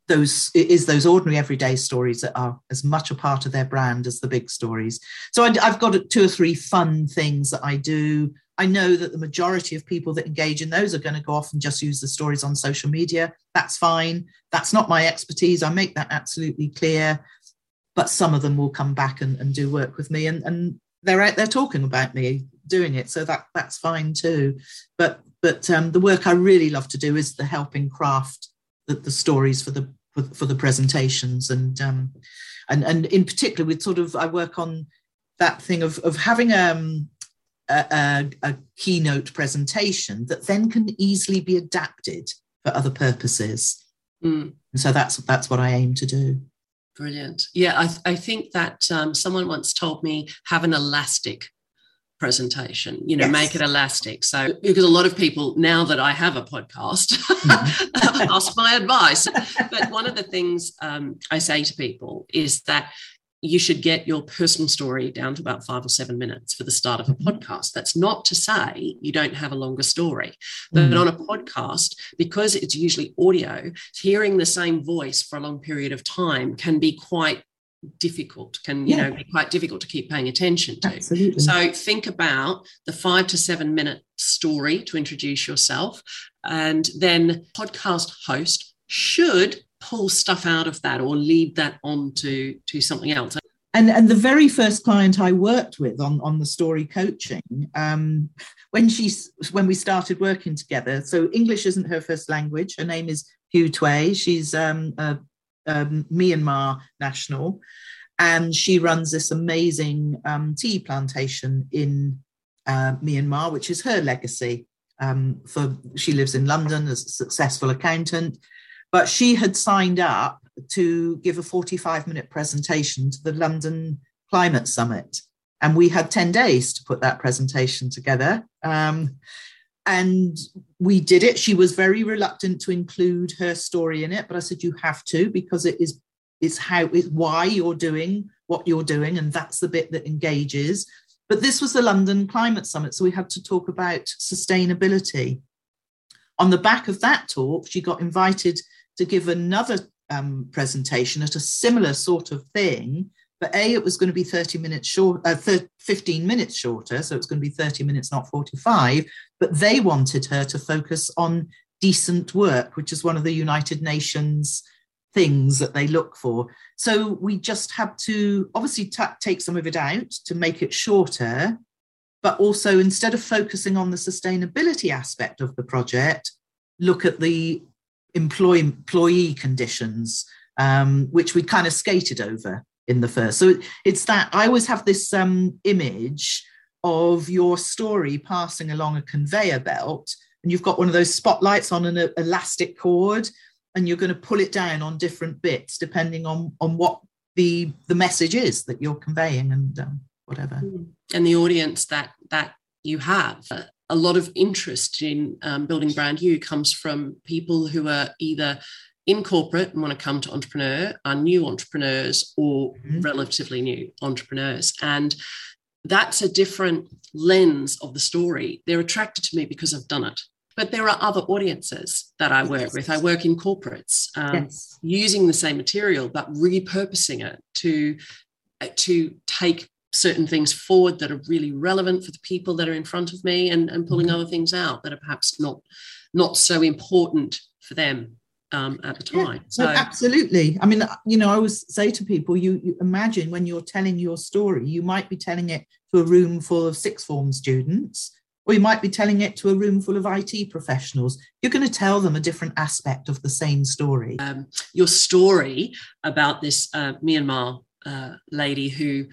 those it is those ordinary everyday stories that are as much a part of their brand as the big stories. So I, have got two or three fun things that i do. I know that the majority of people that engage in those are going to go off and just use the stories on social media. That's fine. That's not my expertise. I make that absolutely clear. But some of them will come back and, and do work with me and, and they're out there talking about me doing it. So that that's fine too. But but um, the work i really love to do is the helping craft the, the stories for the for, for the presentations and um, and and in particular with sort of I work on that thing of of having um, a, a, a keynote presentation that then can easily be adapted for other purposes. Mm. And so that's that's what I aim to do. Brilliant. Yeah, I, I think that um, someone once told me have an elastic presentation you know yes. make it elastic so because a lot of people now that i have a podcast ask my advice but one of the things um, i say to people is that you should get your personal story down to about five or seven minutes for the start of a mm-hmm. podcast. That's not to say you don't have a longer story, but mm-hmm. on a podcast, because it's usually audio, hearing the same voice for a long period of time can be quite difficult can you yeah. know be quite difficult to keep paying attention to Absolutely. so think about the five to seven minute story to introduce yourself and then podcast host should pull stuff out of that or lead that on to to something else and and the very first client I worked with on on the story coaching, um, when she when we started working together. So English isn't her first language. Her name is Hugh Tway. She's um, a um, Myanmar national, and she runs this amazing um, tea plantation in uh, Myanmar, which is her legacy. Um, for she lives in London as a successful accountant, but she had signed up to give a 45 minute presentation to the London Climate Summit. And we had 10 days to put that presentation together. Um, and we did it. She was very reluctant to include her story in it, but I said you have to because it is it's how it's why you're doing what you're doing, and that's the bit that engages. But this was the London Climate Summit, so we had to talk about sustainability. On the back of that talk, she got invited to give another um, presentation at a similar sort of thing but A, it was going to be 30 minutes short, uh, 15 minutes shorter. So it's going to be 30 minutes, not 45. But they wanted her to focus on decent work, which is one of the United Nations things that they look for. So we just had to obviously t- take some of it out to make it shorter. But also, instead of focusing on the sustainability aspect of the project, look at the employee, employee conditions, um, which we kind of skated over in the first. So it's that I always have this um, image of your story passing along a conveyor belt, and you've got one of those spotlights on an elastic cord, and you're going to pull it down on different bits depending on on what the the message is that you're conveying and um, whatever. And the audience that that you have. a lot of interest in um, building brand you comes from people who are either in corporate and want to come to entrepreneur are new entrepreneurs or mm-hmm. relatively new entrepreneurs. And that's a different lens of the story. They're attracted to me because I've done it. But there are other audiences that I work with. I work in corporates um, yes. using the same material, but repurposing it to, to take certain things forward that are really relevant for the people that are in front of me and, and pulling mm-hmm. other things out that are perhaps not, not so important for them um, at the time. Yeah, so absolutely. I mean, you know, I always say to people, you, you, imagine when you're telling your story, you might be telling it to a room full of sixth form students, or you might be telling it to a room full of IT professionals. You're going to tell them a different aspect of the same story. Um, your story about this uh, Myanmar uh, lady who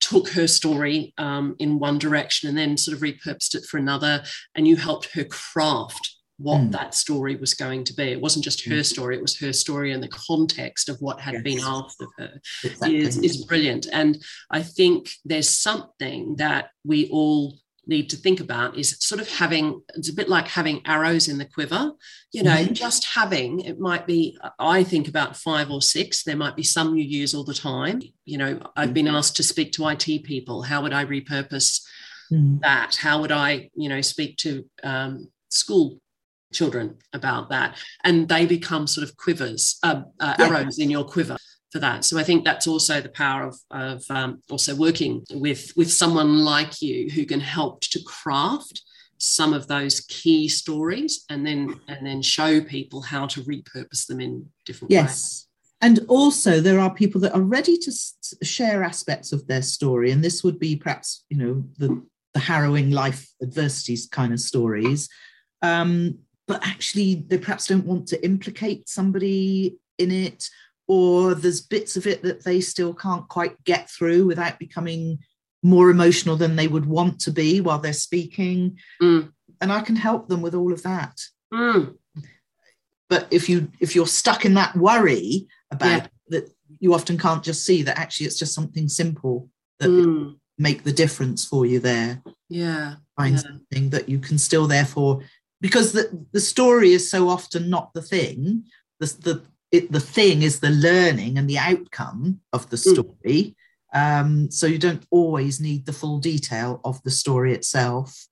took her story um, in one direction and then sort of repurposed it for another, and you helped her craft what mm. that story was going to be. It wasn't just her hmm. story, it was her story and the context of what had yes. been asked of her exactly. is, is brilliant. And I think there's something that we all need to think about is sort of having it's a bit like having arrows in the quiver you know mm-hmm. just having it might be i think about five or six there might be some you use all the time you know i've been asked to speak to it people how would i repurpose mm-hmm. that how would i you know speak to um, school children about that and they become sort of quivers uh, uh, yeah. arrows in your quiver for that. So I think that's also the power of, of um, also working with with someone like you who can help to craft some of those key stories and then and then show people how to repurpose them in different ways. yes. ways. And also, there are people that are ready to share aspects of their story, and this would be perhaps, you know, the, the harrowing life adversities kind of stories. Um, but actually, they perhaps don't want to implicate somebody in it, or there's bits of it that they still can't quite get through without becoming more emotional than they would want to be while they're speaking mm. and i can help them with all of that mm. but if you if you're stuck in that worry about yeah. that you often can't just see that actually it's just something simple that mm. make the difference for you there yeah find yeah. something that you can still therefore because the, the story is so often not the thing the, the it, the thing is the learning and the outcome of the hmm. story. Mm. Um, so you don't always need the full detail of the story itself.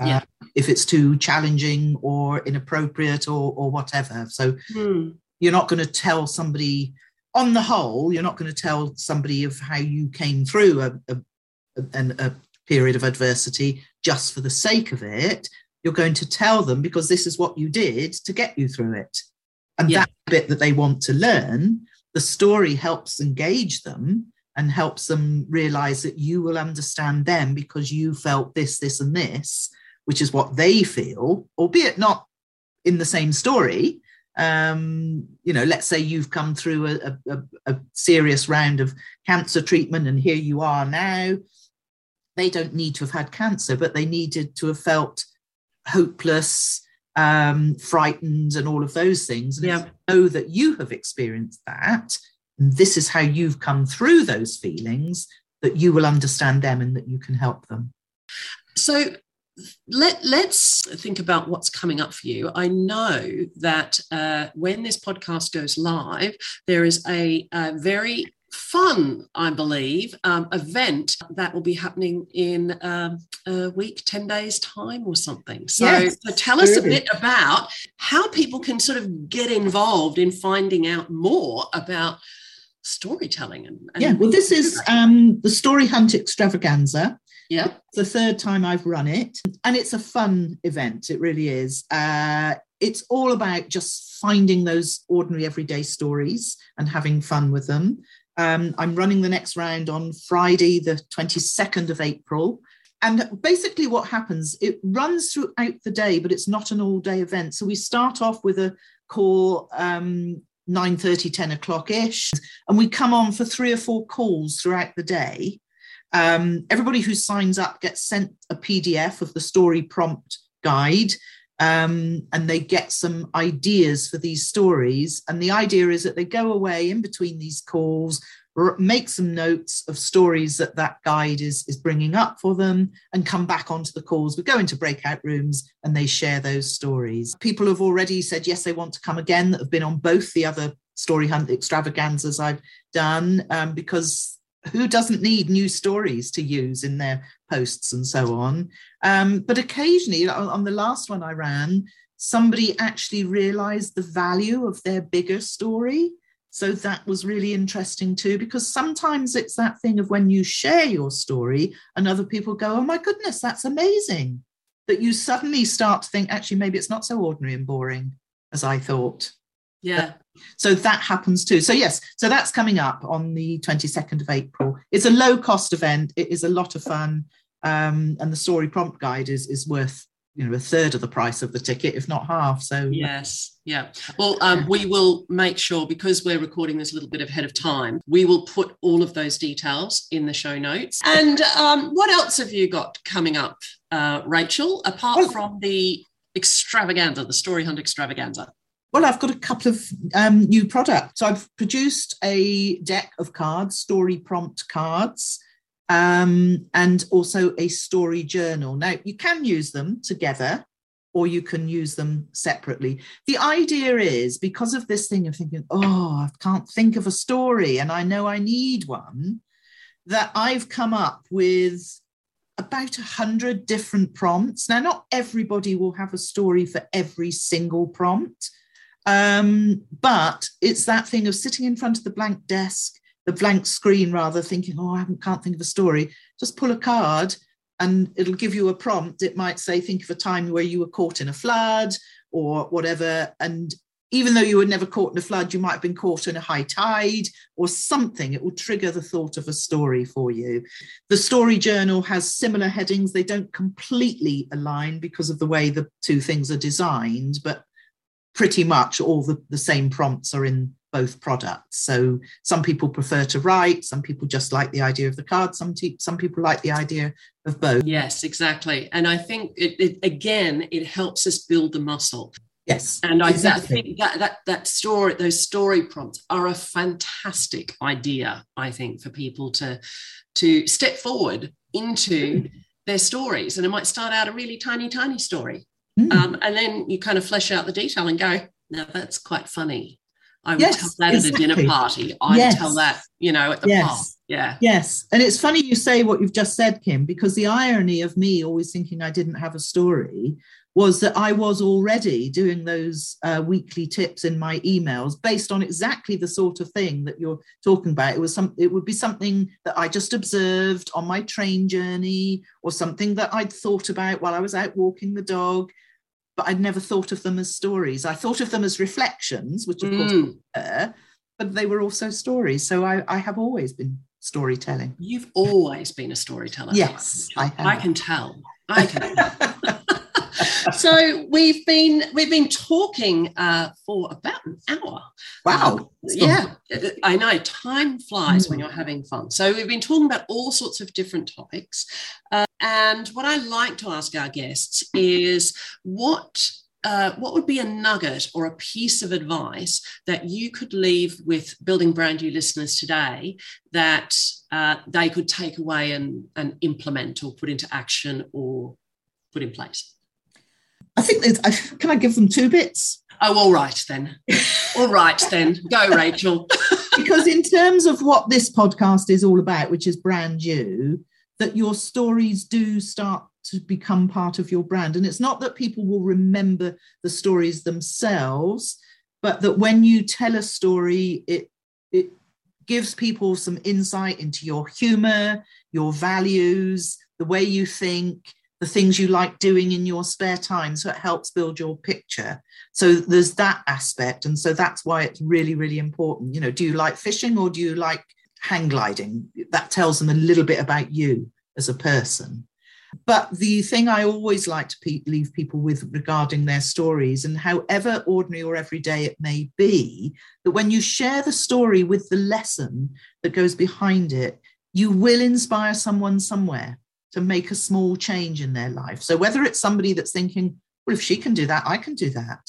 Uh, yeah. If it's too challenging or inappropriate or, or whatever. So mm. you're not going to tell somebody, on the whole, you're not going to tell somebody of how you came through a, a, a, a period of adversity just for the sake of it. You're going to tell them because this is what you did to get you through it. And yeah. that bit that they want to learn, the story helps engage them and helps them realize that you will understand them because you felt this, this, and this, which is what they feel, albeit not in the same story. Um, you know, let's say you've come through a, a, a serious round of cancer treatment and here you are now. They don't need to have had cancer, but they needed to have felt hopeless, um, frightened, and all of those things. And yeah. know that you have experienced that, and this is how you've come through those feelings, that you will understand them and that you can help them. So let, let's think about what's coming up for you. I know that uh, when this podcast goes live, there is a, a very fun, I believe, um, event that will be happening in um, a week, 10 days' time or something. So, yes, so tell us a bit about how people can sort of get involved in finding out more about storytelling. And, and yeah, well, this is um, the Story Hunt Extravaganza. Yeah. the third time I've run it, and it's a fun event. It really is. Uh, it's all about just finding those ordinary everyday stories and having fun with them. Um, I'm running the next round on Friday, the 22nd of April. And basically, what happens, it runs throughout the day, but it's not an all day event. So we start off with a call um, 9 30, 10 o'clock ish, and we come on for three or four calls throughout the day. Um, everybody who signs up gets sent a PDF of the story prompt guide um, and they get some ideas for these stories. And the idea is that they go away in between these calls, make some notes of stories that that guide is, is bringing up for them, and come back onto the calls. We go into breakout rooms and they share those stories. People have already said yes, they want to come again that have been on both the other story hunt extravaganzas I've done um, because who doesn't need new stories to use in their posts and so on? Um, but occasionally, on the last one I ran, somebody actually realized the value of their bigger story. So that was really interesting too, because sometimes it's that thing of when you share your story and other people go, Oh my goodness, that's amazing. That you suddenly start to think, actually, maybe it's not so ordinary and boring as I thought. Yeah. So that happens too. So, yes, so that's coming up on the 22nd of April. It's a low cost event, it is a lot of fun. Um, and the story prompt guide is is worth you know a third of the price of the ticket if not half so. Yes yeah. Well um, we will make sure because we're recording this a little bit ahead of time we will put all of those details in the show notes. And um, what else have you got coming up uh, rachel apart well, from the extravaganza the story hunt extravaganza? Well, I've got a couple of um, new products. So I've produced a deck of cards, story prompt cards, um, and also a story journal. Now, you can use them together or you can use them separately. The idea is because of this thing of thinking, oh, I can't think of a story and I know I need one, that I've come up with about a hundred different prompts. Now, not everybody will have a story for every single prompt, um, but it's that thing of sitting in front of the blank desk the blank screen rather thinking, oh, I can't think of a story, just pull a card and it'll give you a prompt. It might say, think of a time where you were caught in a flood or whatever. And even though you were never caught in a flood, you might have been caught in a high tide or something. It will trigger the thought of a story for you. The story journal has similar headings. They don't completely align because of the way the two things are designed, but pretty much all the, the same prompts are in both products. So some people prefer to write, some people just like the idea of the card, some te- some people like the idea of both. Yes, exactly. And I think it, it again it helps us build the muscle. Yes, and I, exactly. think that that that story, those story prompts are a fantastic idea. I think for people to to step forward into mm. their stories, and it might start out a really tiny, tiny story, mm. um, and then you kind of flesh out the detail and go, "Now that's quite funny," I would yes, tell that exactly. at a dinner party. I'd yes. tell that, you know, at the yes. pub. Yeah. Yes. And it's funny you say what you've just said, Kim, because the irony of me always thinking I didn't have a story was that I was already doing those uh, weekly tips in my emails based on exactly the sort of thing that you're talking about. It was some, it would be something that I just observed on my train journey or something that I'd thought about while I was out walking the dog but I'd never thought of them as stories. I thought of them as reflections, which of mm. course are, but they were also stories. So I, I, have always been storytelling. You've always been a storyteller. Yes, I, I can tell. I can tell. so we've been we've been talking uh, for about an hour. Wow! Um, yeah, I know. Time flies mm. when you're having fun. So we've been talking about all sorts of different topics, uh, and what I like to ask our guests is what uh, what would be a nugget or a piece of advice that you could leave with building Brand You listeners today that uh, they could take away and, and implement or put into action or put in place? I think it's, can I give them two bits? Oh, all right then. all right then. Go, Rachel. because in terms of what this podcast is all about, which is Brand You, that your stories do start to become part of your brand. And it's not that people will remember the stories themselves, but that when you tell a story, it it gives people some insight into your humor, your values, the way you think, the things you like doing in your spare time. So it helps build your picture. So there's that aspect. And so that's why it's really, really important. You know, do you like fishing or do you like hang gliding? That tells them a little bit about you as a person. But the thing I always like to pe- leave people with regarding their stories, and however ordinary or everyday it may be, that when you share the story with the lesson that goes behind it, you will inspire someone somewhere to make a small change in their life. So whether it's somebody that's thinking, well, if she can do that, I can do that.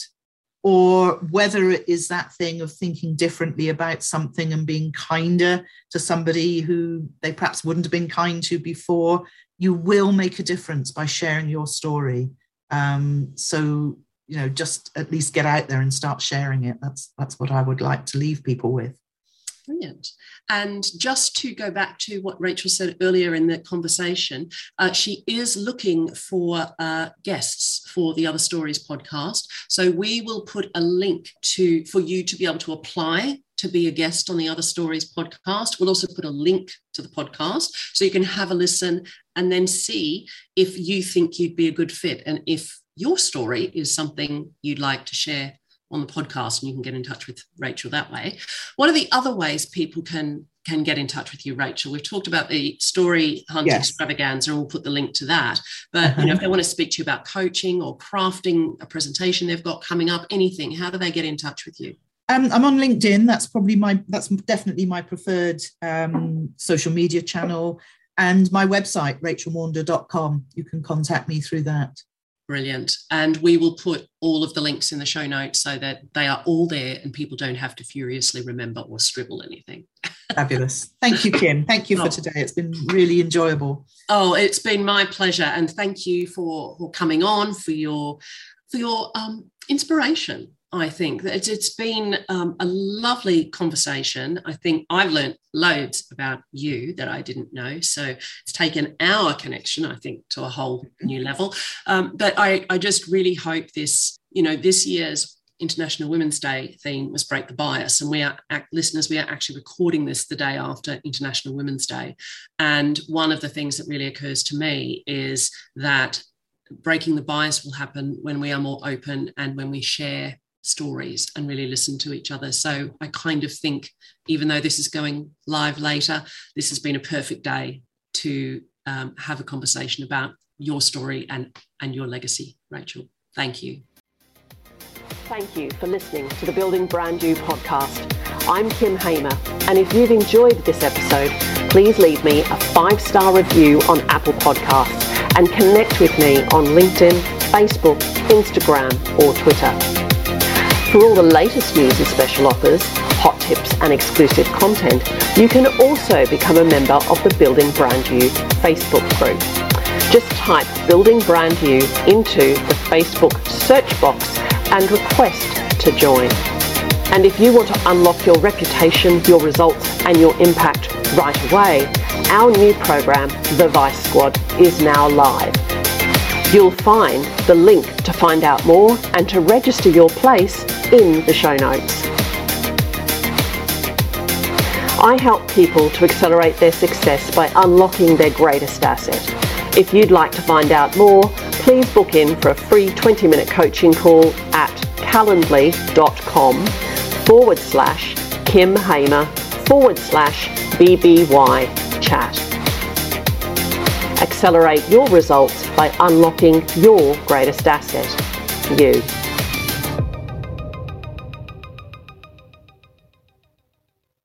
Or whether it is that thing of thinking differently about something and being kinder to somebody who they perhaps wouldn't have been kind to before, you will make a difference by sharing your story. Um, so, you know, just at least get out there and start sharing it. That's that's what I would like to leave people with. Brilliant. And just to go back to what Rachel said earlier in the conversation, uh, she is looking for uh, guests for the Other Stories podcast. So we will put a link to for you to be able to apply to be a guest on the Other Stories podcast. We'll also put a link to the podcast so you can have a listen and then see if you think you'd be a good fit and if your story is something you'd like to share on the podcast and you can get in touch with Rachel that way. What are the other ways people can can get in touch with you, Rachel? We've talked about the story hunt yes. extravaganza, and we'll put the link to that. But uh-huh. you know, if they want to speak to you about coaching or crafting a presentation they've got coming up, anything, how do they get in touch with you? Um, I'm on LinkedIn. That's probably my that's definitely my preferred um, social media channel, and my website rachelmaunder.com. You can contact me through that. Brilliant. And we will put all of the links in the show notes so that they are all there and people don't have to furiously remember or scribble anything. Fabulous. Thank you, Kim. Thank you for oh. today. It's been really enjoyable. Oh, it's been my pleasure. And thank you for, for coming on, for your for your um, inspiration I think that it's, been um, a lovely conversation. I think I've learned loads about you that I didn't know. So it's taken our connection, I think, to a whole new level. Um, but I, I just really hope this, you know, this year's International Women's Day theme was break the bias. And we are, listeners, we are actually recording this the day after International Women's Day. And one of the things that really occurs to me is that breaking the bias will happen when we are more open and when we share stories and really listen to each other. So I kind of think, even though this is going live later, this has been a perfect day to um, have a conversation about your story and, and your legacy, Rachel. Thank you. Thank you for listening to the Building Brand You podcast. I'm Kim Hamer, and if you've enjoyed this episode, please leave me a five star review on Apple Podcasts and connect with me on LinkedIn, Facebook, Instagram, or Twitter. For all the latest news and special offers, hot tips and exclusive content, you can also become a member of the Building Brand You Facebook group. Just type Building Brand You into the Facebook search box and request to join. And if you want to unlock your reputation, your results and your impact right away, our new program, The Vice Squad, is now live. You'll find the link to find out more and to register your place in the show notes. I help people to accelerate their success by unlocking their greatest asset. If you'd like to find out more, please book in for a free 20 minute coaching call at calendly.com forward slash Kim Hamer forward slash BBY chat. Accelerate your results by unlocking your greatest asset, you.